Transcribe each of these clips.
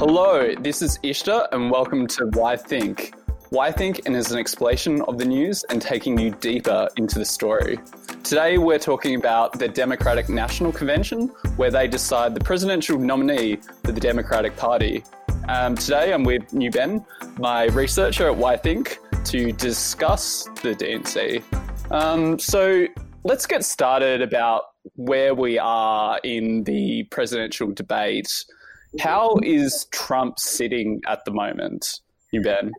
Hello, this is Ishta, and welcome to Why Think. Why Think is an explanation of the news and taking you deeper into the story. Today, we're talking about the Democratic National Convention, where they decide the presidential nominee for the Democratic Party. Um, today, I'm with Nyben, my researcher at Why Think, to discuss the DNC. Um, so, let's get started about where we are in the presidential debate. How mm-hmm. is Trump sitting at the moment, Nyben?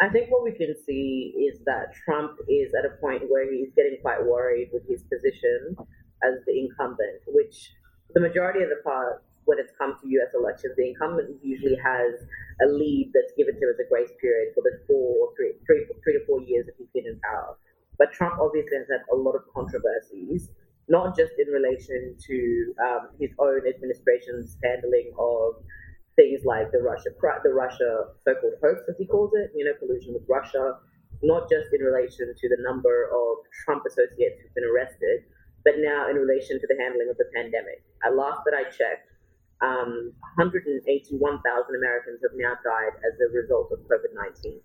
I think what we can see is that Trump is at a point where he's getting quite worried with his position as the incumbent, which the majority of the part when it's come to US elections, the incumbent usually has a lead that's given to him as a grace period for the four or three, three to four years that he's been in power. But Trump obviously has had a lot of controversies not just in relation to um, his own administration's handling of things like the Russia, the Russia so-called hoax, as he calls it, you know, collusion with Russia, not just in relation to the number of Trump associates who've been arrested, but now in relation to the handling of the pandemic. At last that I checked, um, 181,000 Americans have now died as a result of COVID 19.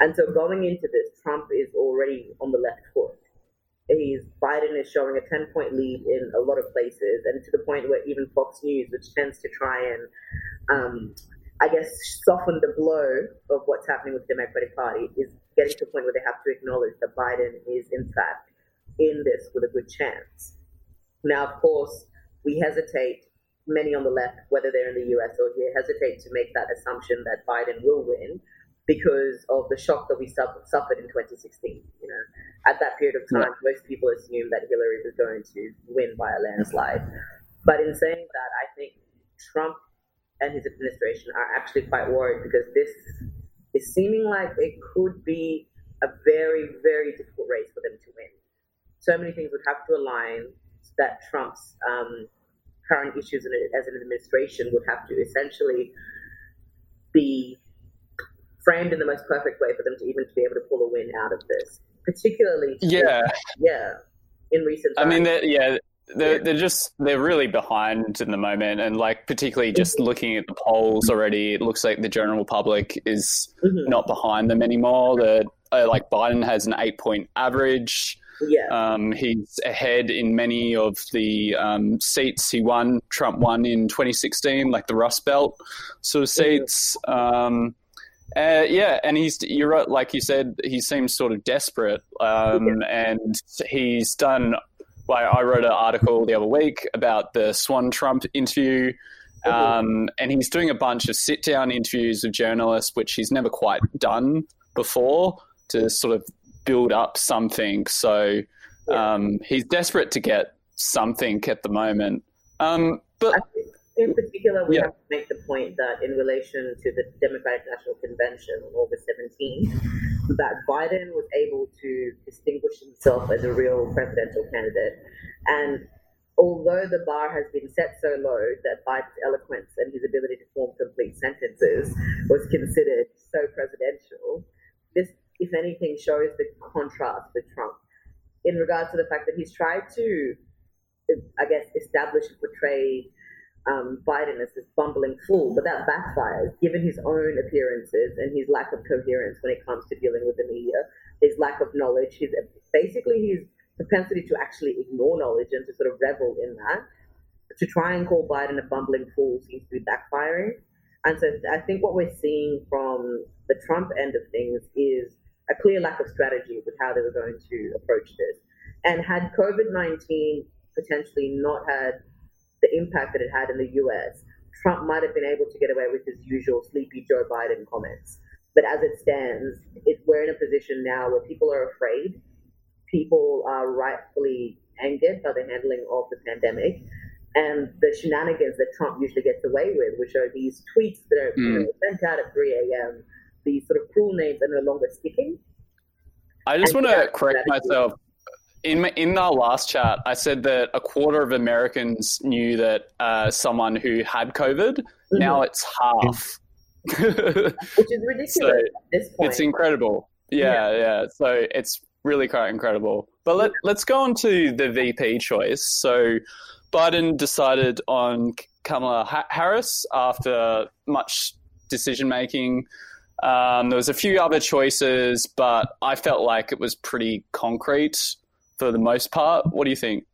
And so going into this, Trump is already on the left foot he's Biden is showing a 10 point lead in a lot of places, and to the point where even Fox News, which tends to try and, um, I guess, soften the blow of what's happening with the Democratic Party, is getting to a point where they have to acknowledge that Biden is, in fact, in this with a good chance. Now, of course, we hesitate, many on the left, whether they're in the US or here, hesitate to make that assumption that Biden will win because of the shock that we suffered in 2016. You know, at that period of time, yeah. most people assumed that Hillary was going to win by a landslide. But in saying that, I think Trump and his administration are actually quite worried because this is seeming like it could be a very, very difficult race for them to win. So many things would have to align that Trump's um, current issues as an administration would have to essentially be framed in the most perfect way for them to even to be able to pull a win out of this. Particularly, yeah, yeah, in recent. Times. I mean, yeah. They're, they're just they're really behind in the moment and like particularly just mm-hmm. looking at the polls already it looks like the general public is mm-hmm. not behind them anymore that uh, like biden has an eight point average yeah. Um, he's ahead in many of the um, seats he won. Trump won in 2016, like the Rust Belt sort of mm-hmm. seats. Mm-hmm. Um, uh, yeah, and he's you're right. Like you said, he seems sort of desperate, um, yeah. and he's done. Well, I wrote an article the other week about the Swan Trump interview, um, and he's doing a bunch of sit down interviews with journalists, which he's never quite done before, to sort of build up something. So um, he's desperate to get something at the moment. Um, but in particular, we yeah. have to make the point that in relation to the Democratic National Convention on August 17, that Biden was able to distinguish himself as a real presidential candidate. And although the bar has been set so low that Biden's eloquence and his ability to form complete sentences was considered so presidential, this, if anything, shows the contrast with Trump in regards to the fact that he's tried to, I guess, establish and portray um, Biden as this bumbling fool, but that backfires given his own appearances and his lack of coherence when it comes to dealing with the media, his lack of knowledge, his basically his propensity to actually ignore knowledge and to sort of revel in that. To try and call Biden a bumbling fool seems to be backfiring. And so I think what we're seeing from the Trump end of things is a clear lack of strategy with how they were going to approach this. And had COVID 19 potentially not had the impact that it had in the US, Trump might have been able to get away with his usual sleepy Joe Biden comments. But as it stands, it, we're in a position now where people are afraid. People are rightfully angered by the handling of the pandemic and the shenanigans that Trump usually gets away with, which are these tweets that are mm. you know, sent out at 3 a.m. These sort of cruel names are no longer sticking. I just want to correct myself in in our last chat, I said that a quarter of Americans knew that uh, someone who had COVID. Mm-hmm. Now it's half, which is ridiculous so at this point. It's incredible. Yeah, yeah, yeah, So it's really quite incredible. But let let's go on to the VP choice. So Biden decided on Kamala Harris after much decision making. Um, there was a few other choices, but I felt like it was pretty concrete for the most part. What do you think?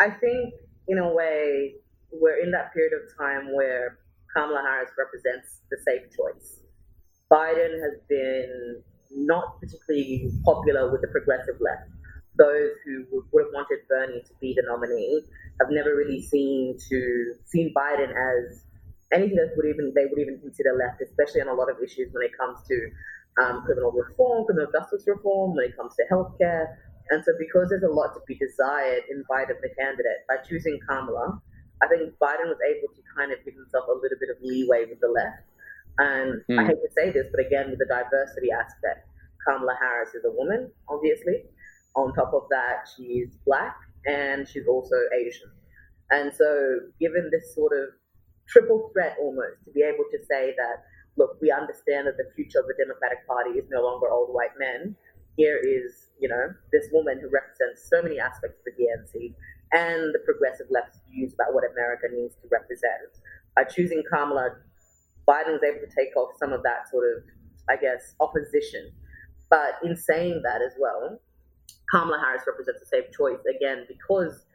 I think, in a way, we're in that period of time where Kamala Harris represents the safe choice. Biden has been not particularly popular with the progressive left. Those who would have wanted Bernie to be the nominee have never really seen to seen Biden as anything that would even they would even consider left, especially on a lot of issues when it comes to um, criminal reform, criminal justice reform, when it comes to healthcare. And so, because there's a lot to be desired in Biden, the candidate, by choosing Kamala, I think Biden was able to kind of give himself a little bit of leeway with the left. And mm. I hmm. hate to say this, but again, with the diversity aspect, Kamala Harris is a woman, obviously. On top of that, she's black and she's also Asian. And so, given this sort of triple threat almost to be able to say that, look, we understand that the future of the Democratic Party is no longer old white men. Here is, you know, this woman who represents so many aspects of the DNC and the progressive left's views about what America needs to represent. By choosing Kamala, Biden was able to take off some of that sort of, I guess, opposition. But in saying that as well, Kamala Harris represents a safe choice again because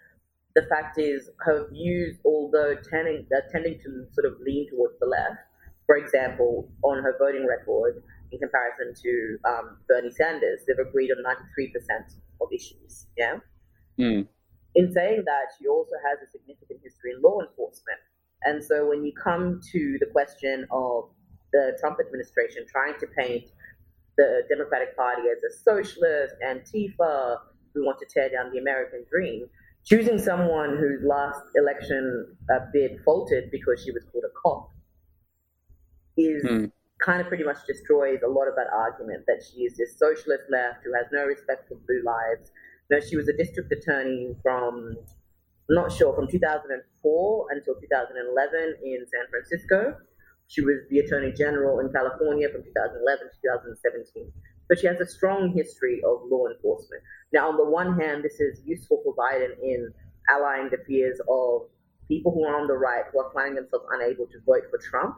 the fact is her views, although tending, uh, tending to sort of lean towards the left, for example, on her voting record in comparison to um, Bernie Sanders, they've agreed on 93% of issues. Yeah. Mm. In saying that, she also has a significant history in law enforcement. And so when you come to the question of the Trump administration trying to paint the Democratic Party as a socialist, Antifa, who want to tear down the American dream, choosing someone whose last election uh, bid faltered because she was called a cop is hmm. Kind of pretty much destroys a lot of that argument that she is this socialist left who has no respect for blue lives. No, she was a district attorney from, I'm not sure, from 2004 until 2011 in San Francisco. She was the attorney general in California from 2011 to 2017. But she has a strong history of law enforcement. Now, on the one hand, this is useful for Biden in allaying the fears of people who are on the right who are finding themselves unable to vote for Trump.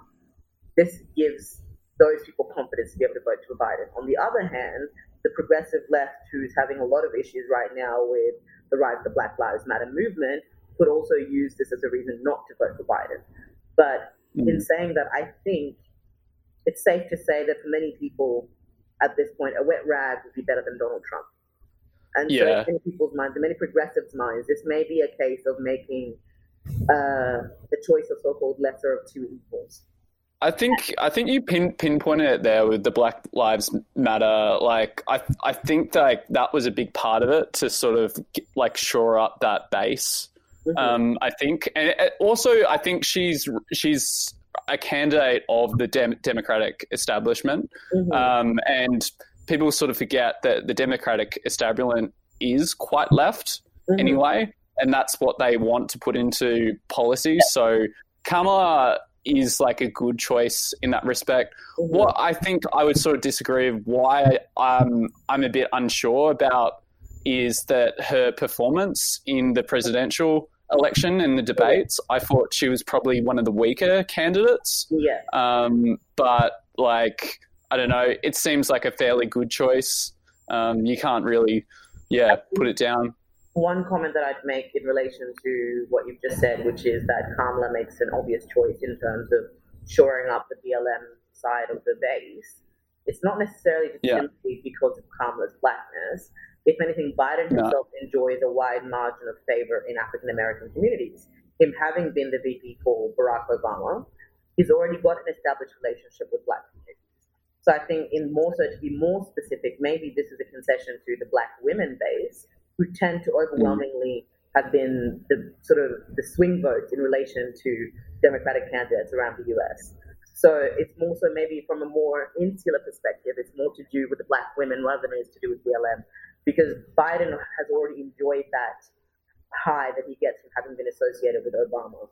This gives those people confidence to be able to vote for Biden. On the other hand, the progressive left, who's having a lot of issues right now with the rise of the Black Lives Matter movement, could also use this as a reason not to vote for Biden. But mm. in saying that, I think it's safe to say that for many people, at this point, a wet rag would be better than Donald Trump. And yeah. so, in many people's minds, in many progressives' minds, this may be a case of making uh, the choice of so-called lesser of two evils. I think I think you pin, pinpointed it there with the Black Lives Matter. Like I I think that that was a big part of it to sort of like shore up that base. Mm-hmm. Um, I think, and also I think she's she's a candidate of the dem- Democratic establishment, mm-hmm. um, and people sort of forget that the Democratic establishment is quite left mm-hmm. anyway, and that's what they want to put into policy. So Kamala is like a good choice in that respect. Mm-hmm. What I think I would sort of disagree with why I'm I'm a bit unsure about is that her performance in the presidential election and the debates, I thought she was probably one of the weaker candidates. Yeah. Um, but like, I don't know, it seems like a fairly good choice. Um, you can't really, yeah, put it down. One comment that I'd make in relation to what you've just said, which is that Kamala makes an obvious choice in terms of shoring up the BLM side of the base. It's not necessarily just yeah. simply because of Kamala's blackness if anything, Biden himself no. enjoys a wide margin of favor in African American communities. Him having been the VP for Barack Obama, he's already got an established relationship with black communities. So I think, in more so to be more specific, maybe this is a concession to the black women base who tend to mm. overwhelmingly have been the sort of the swing votes in relation to Democratic candidates around the US. So it's more so maybe from a more insular perspective, it's more to do with the black women rather than it is to do with BLM because Biden has already enjoyed that high that he gets from having been associated with Obama.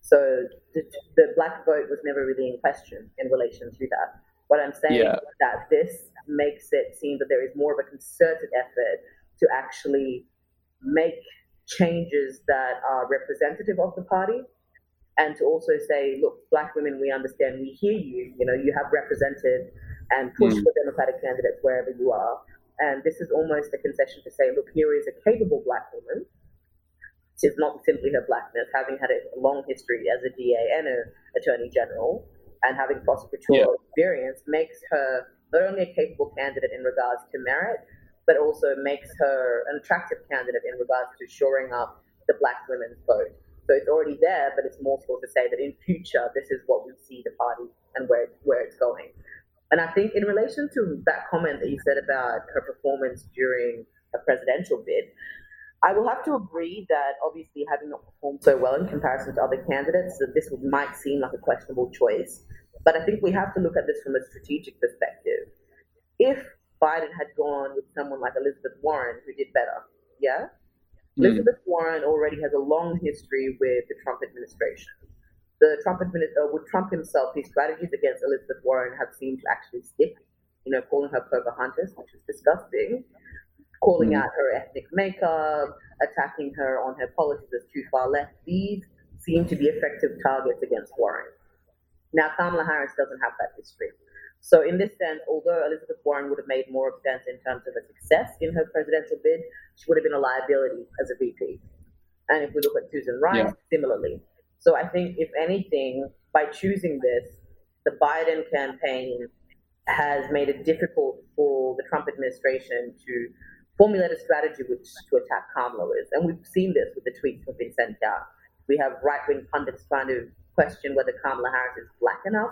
So the, the black vote was never really in question in relation to that. What I'm saying yeah. is that this makes it seem that there is more of a concerted effort to actually make changes that are representative of the party and to also say, look, black women, we understand, we hear you. You know, you have represented and pushed mm. for Democratic candidates wherever you are. And this is almost a concession to say, look, here is a capable black woman. She's not simply her blackness, having had a long history as a DA and an attorney general, and having prosecutorial yeah. experience, makes her not only a capable candidate in regards to merit, but also makes her an attractive candidate in regards to shoring up the black women's vote. So it's already there, but it's more so to say that in future, this is what we see the party and where, where it's going. And I think in relation to that comment that you said about her performance during a presidential bid, I will have to agree that obviously having not performed so well in comparison to other candidates, that this might seem like a questionable choice. But I think we have to look at this from a strategic perspective. If Biden had gone with someone like Elizabeth Warren, who did better, yeah, mm. Elizabeth Warren already has a long history with the Trump administration. The Trump administration, uh, with Trump himself, his strategies against Elizabeth Warren have seemed to actually stick. You know, calling her Pocahontas, which was disgusting, calling mm. out her ethnic makeup, attacking her on her policies as too far left. These seem to be effective targets against Warren. Now, Kamala Harris doesn't have that history. So, in this sense, although Elizabeth Warren would have made more sense in terms of a success in her presidential bid, she would have been a liability as a VP. And if we look at Susan Rice, yeah. similarly. So, I think, if anything, by choosing this, the Biden campaign has made it difficult for the Trump administration to formulate a strategy which to attack Kamala with. And we've seen this with the tweets that have been sent out. We have right wing pundits trying to question whether Kamala Harris is black enough,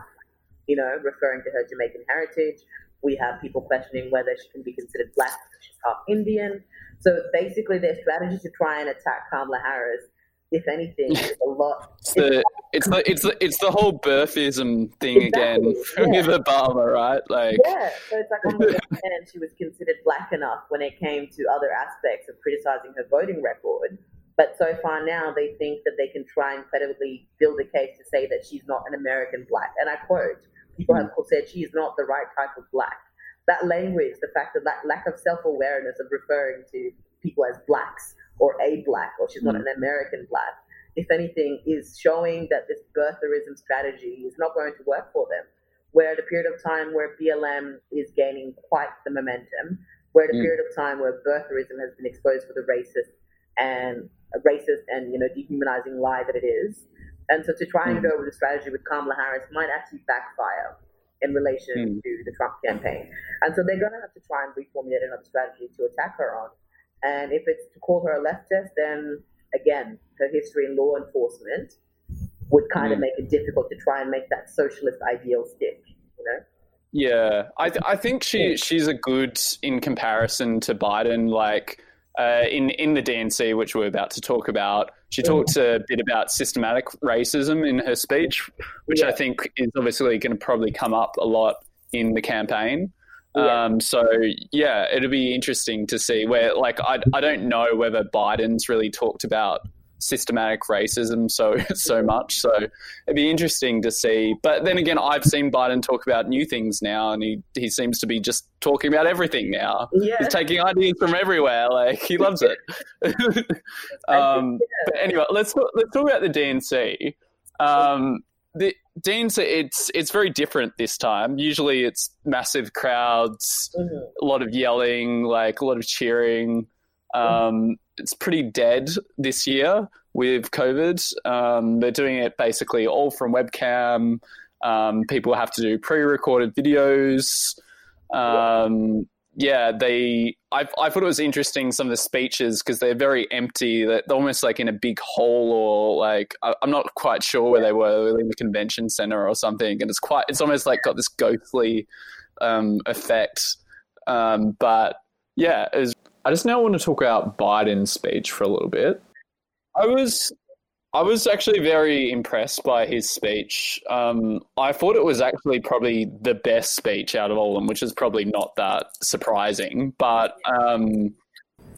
you know, referring to her Jamaican heritage. We have people questioning whether she can be considered black because she's half Indian. So basically, their strategy to try and attack Kamala Harris if anything, a lot. It's the it's the it's the it's the whole birtherism thing exactly, again yeah. with Obama, right? Like yeah, so it's like oh on the one hand, she was considered black enough when it came to other aspects of criticizing her voting record, but so far now they think that they can try and credibly build a case to say that she's not an American black, and I quote: "People mm-hmm. have said she is not the right type of black." That language, the fact that that lack of self awareness of referring to people as blacks or a black, or she's not mm. an American black, if anything, is showing that this birtherism strategy is not going to work for them. We're at a period of time where BLM is gaining quite the momentum. We're at a mm. period of time where birtherism has been exposed for the racist and racist and you know dehumanizing lie that it is. And so to try and mm. go with a strategy with Kamala Harris might actually backfire in relation mm. to the Trump campaign. And so they're going to have to try and reformulate another strategy to attack her on. And if it's to call her a leftist, then again, her history in law enforcement would kind mm. of make it difficult to try and make that socialist ideal stick, you know? Yeah, I th- I think she she's a good in comparison to Biden. Like uh, in in the DNC, which we're about to talk about, she talked a bit about systematic racism in her speech, which yeah. I think is obviously going to probably come up a lot in the campaign. Yeah. Um, so yeah, it'll be interesting to see where, like, I, I don't know whether Biden's really talked about systematic racism so so much. So it'd be interesting to see. But then again, I've seen Biden talk about new things now, and he he seems to be just talking about everything now. Yeah. He's taking ideas from everywhere. Like he loves it. um, but anyway, let's let's talk about the DNC. Um, the Dean's it's it's very different this time. Usually it's massive crowds, mm-hmm. a lot of yelling, like a lot of cheering. Um. It's pretty dead this year with COVID. Um, they're doing it basically all from webcam. Um, people have to do pre-recorded videos. Um, yeah, they. I, I thought it was interesting some of the speeches because they're very empty. They're almost like in a big hall, or like I, am not quite sure where they were, in the convention center or something. And it's quite. It's almost like got this ghostly um, effect. Um, but yeah, was, I just now want to talk about Biden's speech for a little bit. I was I was actually very impressed by his speech. Um, I thought it was actually probably the best speech out of all of them, which is probably not that surprising. But um,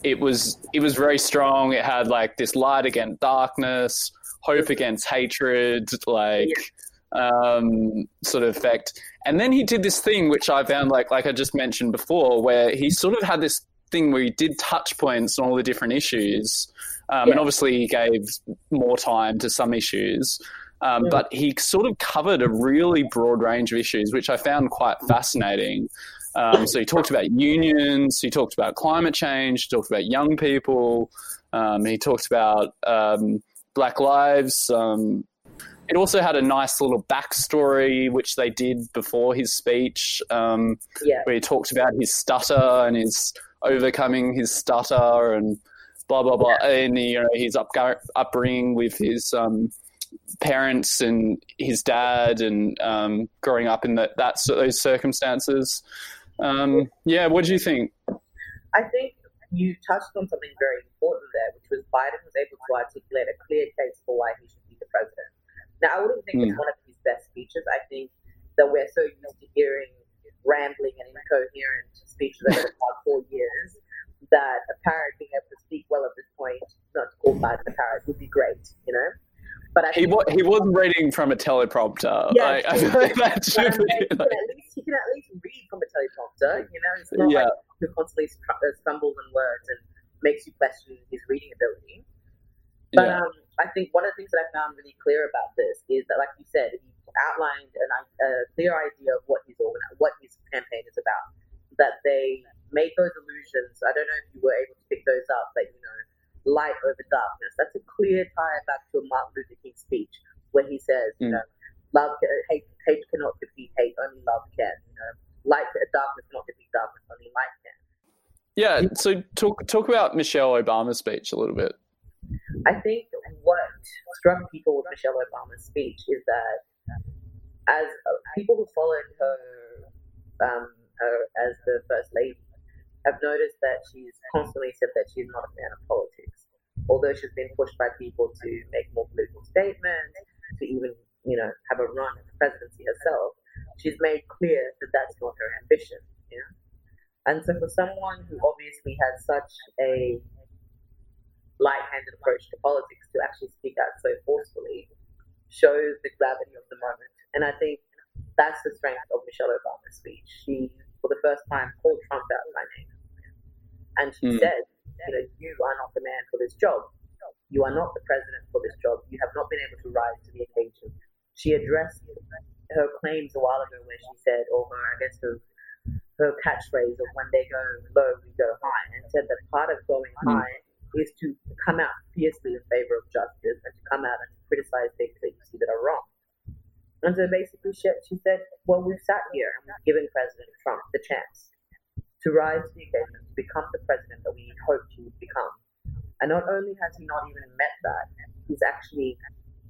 it was it was very strong. It had like this light against darkness, hope against hatred, like um, sort of effect. And then he did this thing which I found like like I just mentioned before, where he sort of had this thing where he did touch points on all the different issues um, yeah. And obviously, he gave more time to some issues. Um, but he sort of covered a really broad range of issues, which I found quite fascinating. Um, so he talked about unions, he talked about climate change, he talked about young people, um, he talked about um, Black Lives. Um, it also had a nice little backstory, which they did before his speech, um, yeah. where he talked about his stutter and his overcoming his stutter and blah blah blah, and you know his up, upbringing with his um, parents and his dad and um, growing up in that, that those circumstances. Um, yeah, what do you think? I think you touched on something very important there, which was Biden was able to articulate a clear case for why he should be the president. Now, I wouldn't think mm. it's one of his best speeches. I think that we're so used to hearing rambling and incoherent speeches over the past four years that a parrot being able to speak well at this point, not to call Biden a parrot, would be great, you know? But I he was he was reading from a teleprompter. Yeah, like, I feel like that should be. Like... At least, he can at least read from a teleprompter. You know, it's not yeah. like he constantly uh, stumbles in words and makes you question his reading ability. But yeah. um, I think one of the things that I found really clear about this is that, like you said, he outlined an, a clear idea of what his what his campaign is about. That they made those illusions. I don't know if you were able to pick those up, but you know light over darkness. That's a clear tie back to a Martin Luther King speech where he says, mm. you know, love, hate, hate cannot defeat hate, only love can. You know, light, darkness cannot defeat darkness, only light can. Yeah. So talk talk about Michelle Obama's speech a little bit. I think what struck people with Michelle Obama's speech is that as uh, people who followed her, um, her as the first lady have noticed that she's constantly said that she's not a fan of politics. Although she's been pushed by people to make more political statements, to even, you know, have a run at the presidency herself, she's made clear that that's not her ambition, you know? And so for someone who obviously has such a light-handed approach to politics to actually speak out so forcefully shows the gravity of the moment. And I think that's the strength of Michelle Obama's speech. She, for the first time, called Trump out by name. And she mm. said, you know, you are not the man for this job. You are not the president for this job. You have not been able to rise to the occasion. She addressed her claims a while ago where she said, or her, I guess her, her catchphrase of when they go low, we go high, and said that part of going mm. high is to come out fiercely in favor of justice and to come out and criticize things that you see that are wrong. And so basically, she, she said, well, we've sat here and we've given President Trump the chance to rise to the occasion, to become the president that we hoped he would become. And not only has he not even met that, he's actually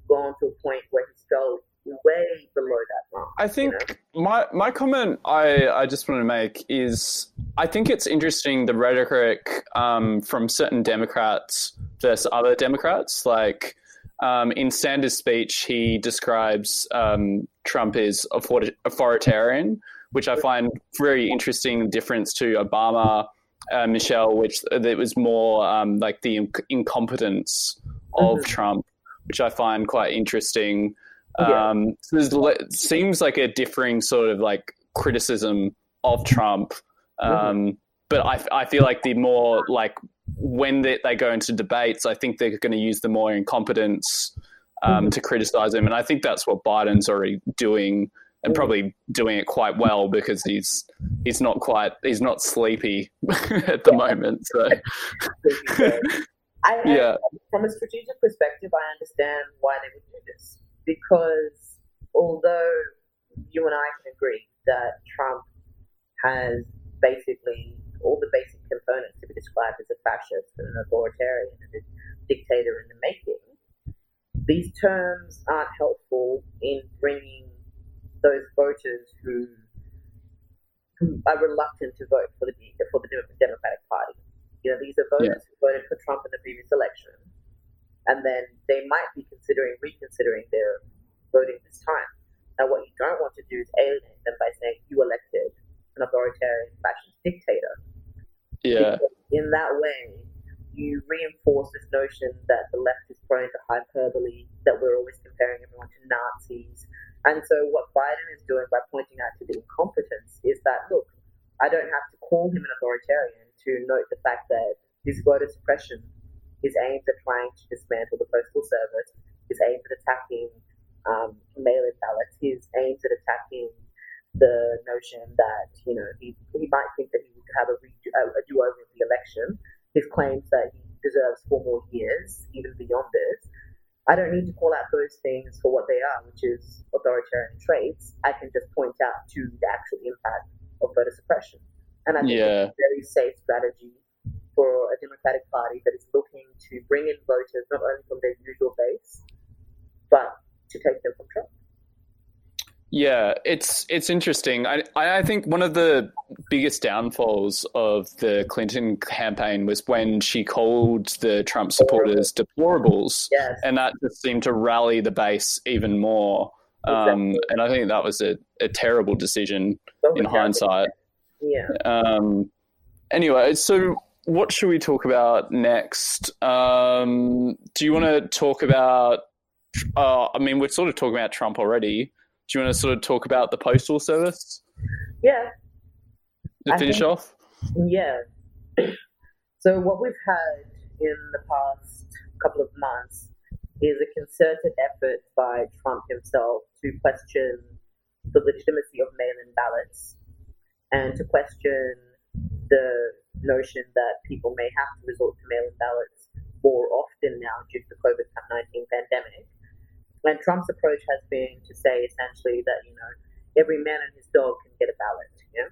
gone to a point where he's fell way below that mark. I think you know? my my comment I, I just want to make is I think it's interesting the rhetoric um, from certain Democrats versus other Democrats. Like um, in Sanders' speech, he describes um, Trump as authoritarian, which I find very interesting difference to Obama, uh, Michelle, which that was more um, like the incompetence of mm-hmm. Trump, which I find quite interesting. Yeah. Um, so seems like a differing sort of like criticism of Trump. Um, mm-hmm. But I, I feel like the more like when they, they go into debates, I think they're going to use the more incompetence um, mm-hmm. to criticize him. And I think that's what Biden's already doing and probably doing it quite well because he's he's not quite he's not sleepy at the yeah. moment. So I, yeah, from a strategic perspective, I understand why they would do this because although you and I can agree that Trump has basically all the basic components to be described as a fascist and an authoritarian and a dictator in the making, these terms aren't helpful in bringing those voters who who are reluctant to vote for the for the Democratic Party. You know, these are voters yeah. who voted for Trump in the previous election, and then they might be considering reconsidering their voting this time. Now, what you don't want to do is alienate them by saying you elected an authoritarian fascist dictator. Yeah. Because in that way, you reinforce this notion that the left is prone to hyperbole, that we're always comparing everyone to Nazis, and so what Biden is doing by pointing out to the incompetence is that, look, I don't have to call him an authoritarian to note the fact that his voter suppression is aimed at trying to dismantle the postal service, is aimed at attacking um, mail-in ballots. His aims at attacking the notion that you know he, he might think that he would have a, redo, a do-over of the election. His claims that he deserves four more years, even beyond this. I don't need to call out those things for what they are, which is authoritarian traits. I can just point out to the actual impact of voter suppression. And I think Yeah. it's a very safe strategy for a Democratic Party that is looking to bring in voters not only from their usual base, but to take them from Trump. Yeah, it's it's interesting. I I think one of the biggest downfalls of the Clinton campaign was when she called the Trump supporters deplorables, Yes. and that just seemed to rally the base even more. Um, Exactly. and I think that was a, a terrible decision So in hindsight. Yeah. Um, anyway, so what should we talk about next? Um, do you want to talk about? Uh, I mean, we're sort of talking about Trump already. Do you want to sort of talk about the postal service Yeah. to I finish think- off? Yeah. So what we've had in the past couple of months is a concerted effort by Trump himself to question the legitimacy of mail-in ballots and to question the notion that people may have to resort to mail-in ballots more often now due to the COVID-19 pandemic. And Trump's approach has been to say essentially that, you know, every man and his dog can get a ballot. Yeah.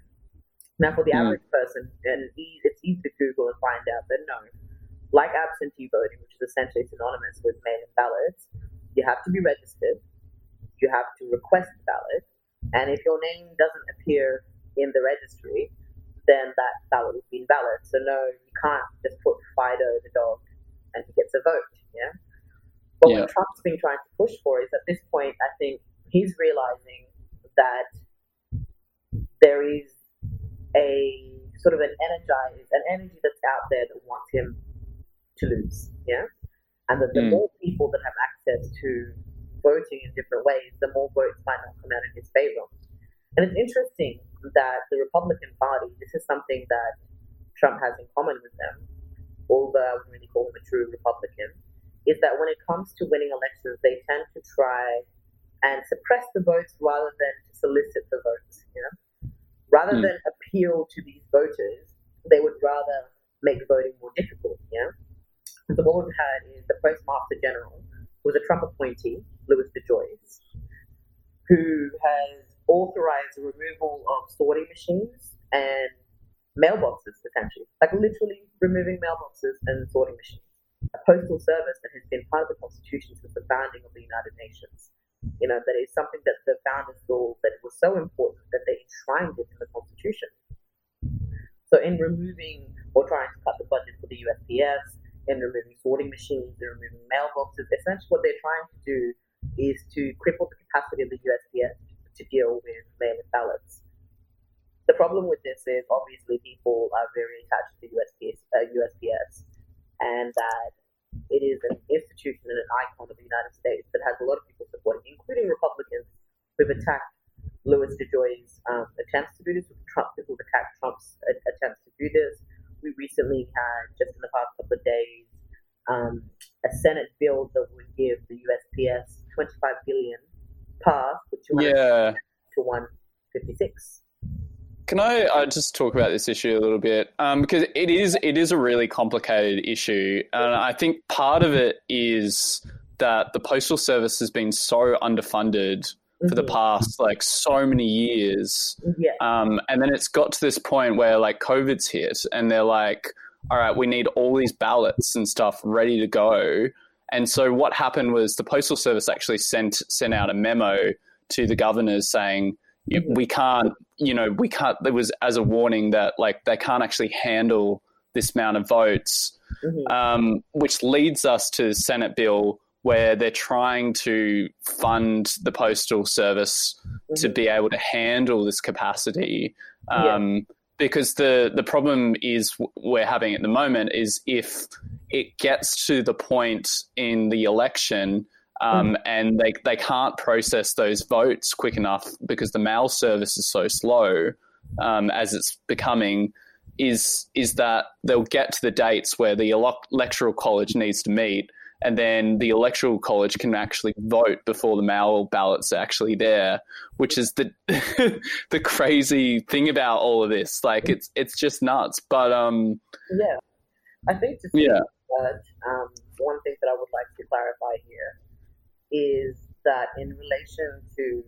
Now, for the Mm. average person, and it's easy to Google and find out that no, like absentee voting, which is essentially synonymous with mail-in ballots, you have to be registered, you have to request a ballot, and if your name doesn't appear in the registry, then that ballot be invalid. So no, you can't just put Fido the dog and he gets a vote. But Yeah. what Trump's been trying to push for is at this point, I think he's realizing that there is a sort of an energized, an energy that's out there that wants him to lose. Yeah. And that the Mm. more people that have access to voting in different ways, the more votes might not come out in his favor. And it's interesting that the Republican Party, this is something that Trump has in common with them, although I wouldn't really call him a true Republican, is that when it comes to winning elections, they tend to try and suppress the votes rather than to solicit the votes. You know, rather Hmm. than appeal to these voters, they would rather make voting more difficult. Yeah. So what we've had is the Postmaster General was a Trump appointee, Louis DeJoy, who has authorized the removal of sorting machines and mailboxes, essentially, like literally removing mailboxes and sorting machines. Postal service that has been part of the Constitution since the founding of the United Nations. You know, that is something that the founders saw that it was so important that they enshrined it in the Constitution. So, in removing or trying to cut the budget for the USPS, in removing sorting machines, in removing mailboxes, essentially what they're trying to do is to cripple the capacity of the USPS to deal with mail-in ballots. The problem with this is obviously people are very attached to USPS, uh, USPS and that it is an institution and an icon of the United States that has a lot of people supporting, including Republicans who've attacked Louis DeJoy's um, attempts to do this, Trump, who've attacked Trump's uh, attempts to do this. We recently had, just in the past couple of days, um, a Senate bill that would give the USPS 25 billion passed, with 200 Yeah. to 156. Can I uh, just talk about this issue a little bit? Um, because it is it is a really complicated issue, and I think part of it is that the postal service has been so underfunded for the Mhm. past like so many years, Yeah. um, and then it's got to this point where like COVID's hit, and they're like, "All right, we need all these ballots and stuff ready to go." And so what happened was the postal service actually sent sent out a memo to the governors saying. We can't you know we can't there was as a warning that like they can't actually handle this amount of votes Mhm. um, which leads us to the senate bill where they're trying to fund the postal service to Mhm. be able to handle this capacity um, because the the problem is we're having at the moment is if it gets to the point in the election um, and they, they can't process those votes quick enough because the mail service is so slow um, as it's becoming is is that they'll get to the dates where the electoral college needs to meet and then the electoral college can actually vote before the mail ballots are actually there, which is the the crazy thing about all of this. Like it's it's just nuts. But um, yeah, I think to yeah. That, um, one thing that I would like to clarify here is that in relation to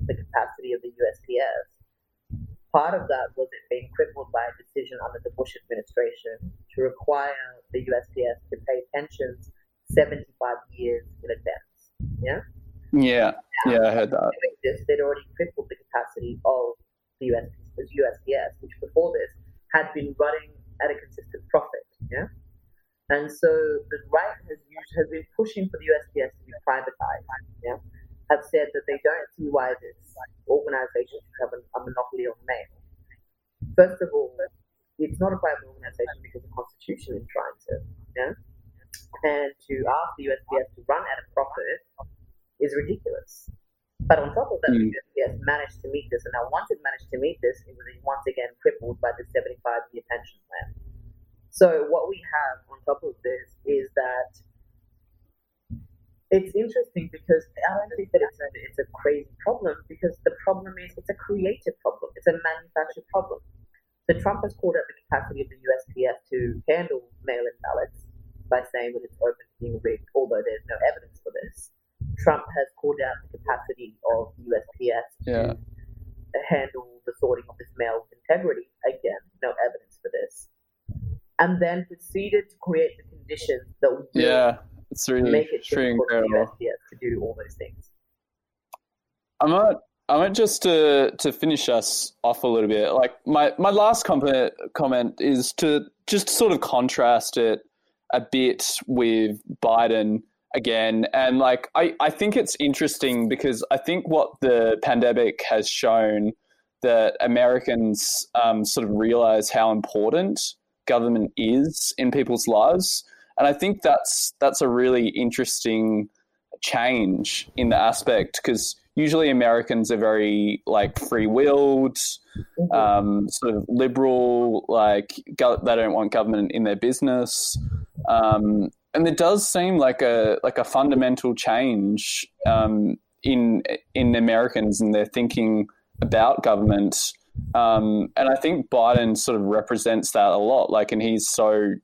the capacity of the USPS, part of that was it being crippled by a decision under the Bush administration to require the USPS to pay pensions 75 years in advance. Yeah? Yeah. Now, yeah, I heard that. This, they'd already crippled the capacity of the USPS, USPS, which before this had been running at a consistent profit. Yeah? And so the right has used, has been pushing for the USPS to be privatized. Yeah? Have said that they don't see why this organization should have a monopoly on mail. First of all, it's not a private organization because the Constitution enshrines it. Yeah? and to ask the USPS to run at a profit is ridiculous. But on top of that, mm. the USPS managed to meet this, and now once it managed to meet this, it was once again crippled by the 75-year pension plan. So what we have top of this is that it's interesting because I don't think that it's a, it's a crazy problem because the problem is it's a creative problem. It's a manufactured problem. So Trump has called out the capacity of the USPS to handle mail-in ballots by saying that it's open to being rigged, although there's no evidence for this. Trump has called out the capacity of the USPS yeah. to handle the sorting of this mail with integrity. Again, no evidence for this. And then proceeded to create the conditions that would yeah, it's really, make it the USPS to do all those things. I might, I might just to to finish us off a little bit. Like my my last comment comment is to just sort of contrast it a bit with Biden again. And like, I, I think it's interesting because I think what the pandemic has shown that Americans um, sort of realize how important government is in people's lives. And I think that's that's a really interesting change in the aspect because usually Americans are very like free willed, mm-hmm. um, sort of liberal, like go- they don't want government in their business. Um, and it does seem like a like a fundamental change um, in in Americans and their thinking about government. Um, and I think Biden sort of represents that a lot. Like, and he's so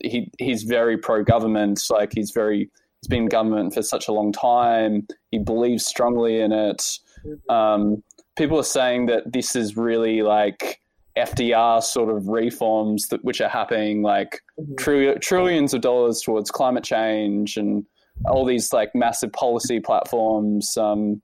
he he's very pro government. Like, he's very he's been in government for such a long time. He believes strongly in it. Um, people are saying that this is really like FDR sort of reforms that which are happening, like mm-hmm. trillions of dollars towards climate change and all these like massive policy platforms. Um,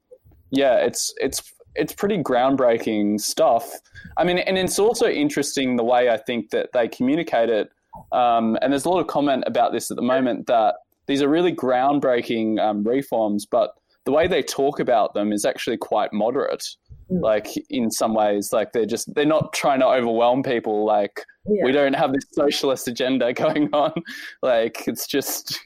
yeah, it's it's it's pretty groundbreaking stuff. I mean, and it's also interesting the way I think that they communicate it. Um, and there's a lot of comment about this at the moment that these are really groundbreaking um, reforms, but the way they talk about them is actually quite moderate. Mm. like in some ways like they're just they're not trying to overwhelm people like yeah. we don't have this socialist agenda going on like it's just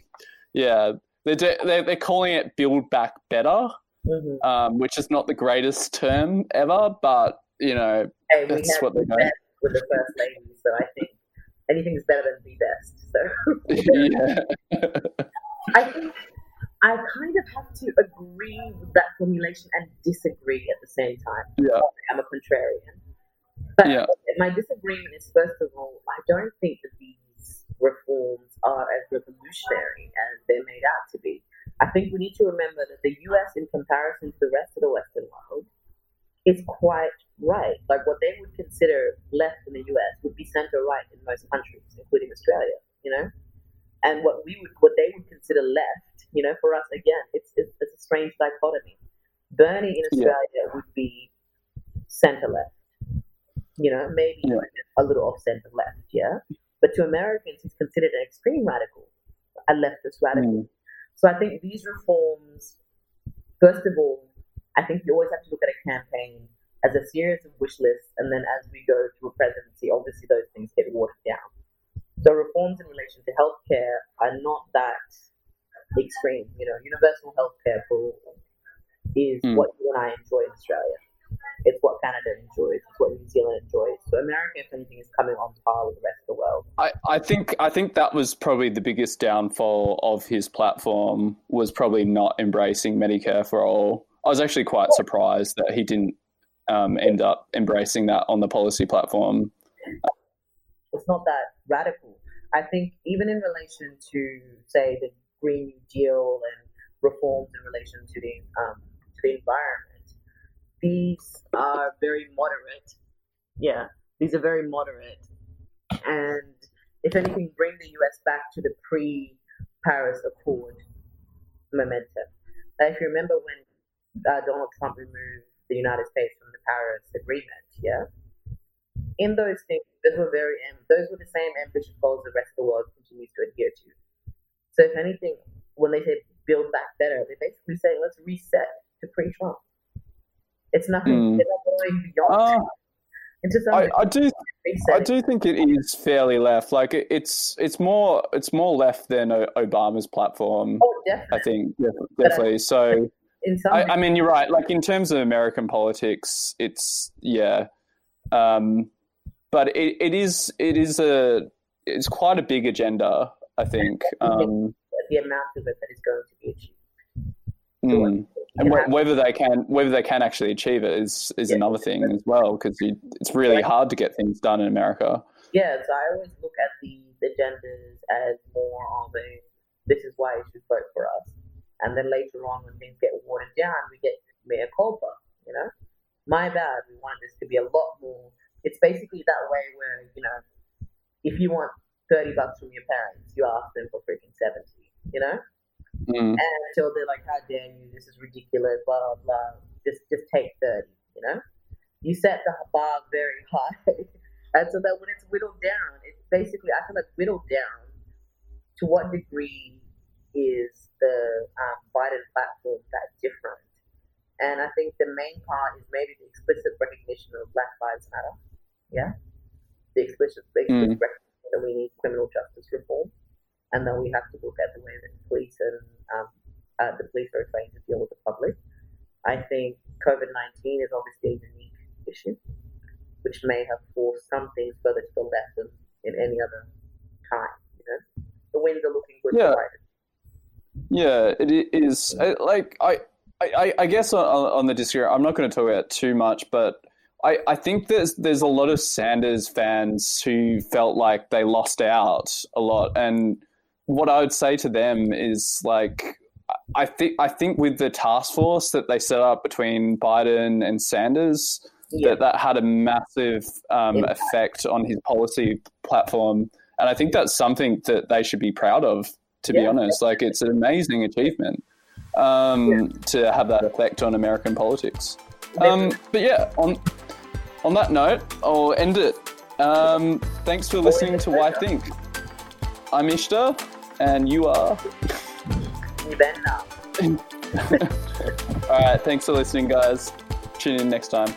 yeah they're, they're, they're calling it build back better mm-hmm. um, which is not the greatest term ever but you know that's what they're going with the first lady so i think anything's better than the best so i think I kind of have to agree with that formulation and disagree at the same time. Yeah. I'm a contrarian. But yeah. my disagreement is first of all, I don't think that these reforms are as revolutionary as they're made out to be. I think we need to remember that the US, in comparison to the rest of the Western world, is quite right. Like what they would consider left in the US would be center right in most countries, including Australia, you know? And what we would, what they would consider left you know, for us, again, it's, it's, it's a strange dichotomy. Bernie in Australia yeah. would be center left, you know, maybe yeah. a little off center left, yeah. But to Americans, he's considered an extreme radical, a leftist radical. Mm. So I think these reforms, first of all, I think you always have to look at a campaign as a series of wish lists, and then as we go through a presidency, obviously those things get watered down. So reforms in relation to healthcare are not that extreme. You know, universal healthcare for all is mm. what you and I enjoy in Australia. It's what Canada enjoys. It's what New Zealand enjoys. So America, if anything, is coming on par with the rest of the world. I, I think I think that was probably the biggest downfall of his platform was probably not embracing Medicare for all. I was actually quite surprised that he didn't um, end up embracing that on the policy platform. It's not that radical. I think even in relation to say the Green New Deal and reforms in relation to the um, to the environment, these are very moderate. Yeah, these are very moderate, and if anything, bring the US back to the pre-Paris Accord momentum. If you remember when uh, Donald Trump removed the United States from the Paris Agreement, yeah, in those things, those were very those were the same ambitious goals the rest of the world continues to adhere to. So, if anything, when they say build back better, they're basically saying let's reset to pre-Trump. It's nothing. Mm. They're not going beyond. Uh, I, I, do. I do think it is fairly left. Like it, it's it's more it's more left than Obama's platform. Oh, definitely. I think definitely. so, I, I, mean, you're right. Like in terms of American politics, it's yeah, um, but it, it is it is a it's quite a big agenda. I think. Um, the amount of it that is going to be achieved. Mm and whether they can whether they can actually achieve it is is yeah. another thing as well because it's really hard to get things done in America. Yeah, so I always look at the agendas as more of a this is why you should vote for us, and then later on when things get watered down, we get mea culpa. You know, my bad. We want this to be a lot more. It's basically that way where you know, if you want thirty bucks from your parents, you ask them for freaking seventy. You know. Mm. And until they're like, "How dare you? This is ridiculous." Blah blah blah. Just just take thirty. You know, you set the bar very high, and so that when it's whittled down, it's basically I feel like whittled down. To what degree is the um, Biden platform that different? And I think the main part is maybe the explicit recognition of Black Lives Matter. Yeah, the explicit, the explicit mm. recognition that we need criminal justice reform and then we have to look at the way that police and um, uh, the police are trained to deal with the public. I think COVID nineteen is obviously a unique issue, which may have forced some things further to the left than in any other time. You know, the winds are looking good. Yeah, yeah, it is. Like I, I, I guess on, on the disagree, I'm not going to talk about too much, but. I, I think there's there's a lot of Sanders fans who felt like they lost out a lot, and what I would say to them is like I think I think with the task force that they set up between Biden and Sanders, yeah. that that had a massive um, effect on his policy platform, and I think that's something that they should be proud of. To yeah. be honest, like it's an amazing achievement um, yeah. to have that effect on American politics. Um, but yeah, on on that note, I'll end it. Um, thanks for listening to Why Think. I'm Ishta and you are. All right. Thanks for listening, guys. Tune in next time.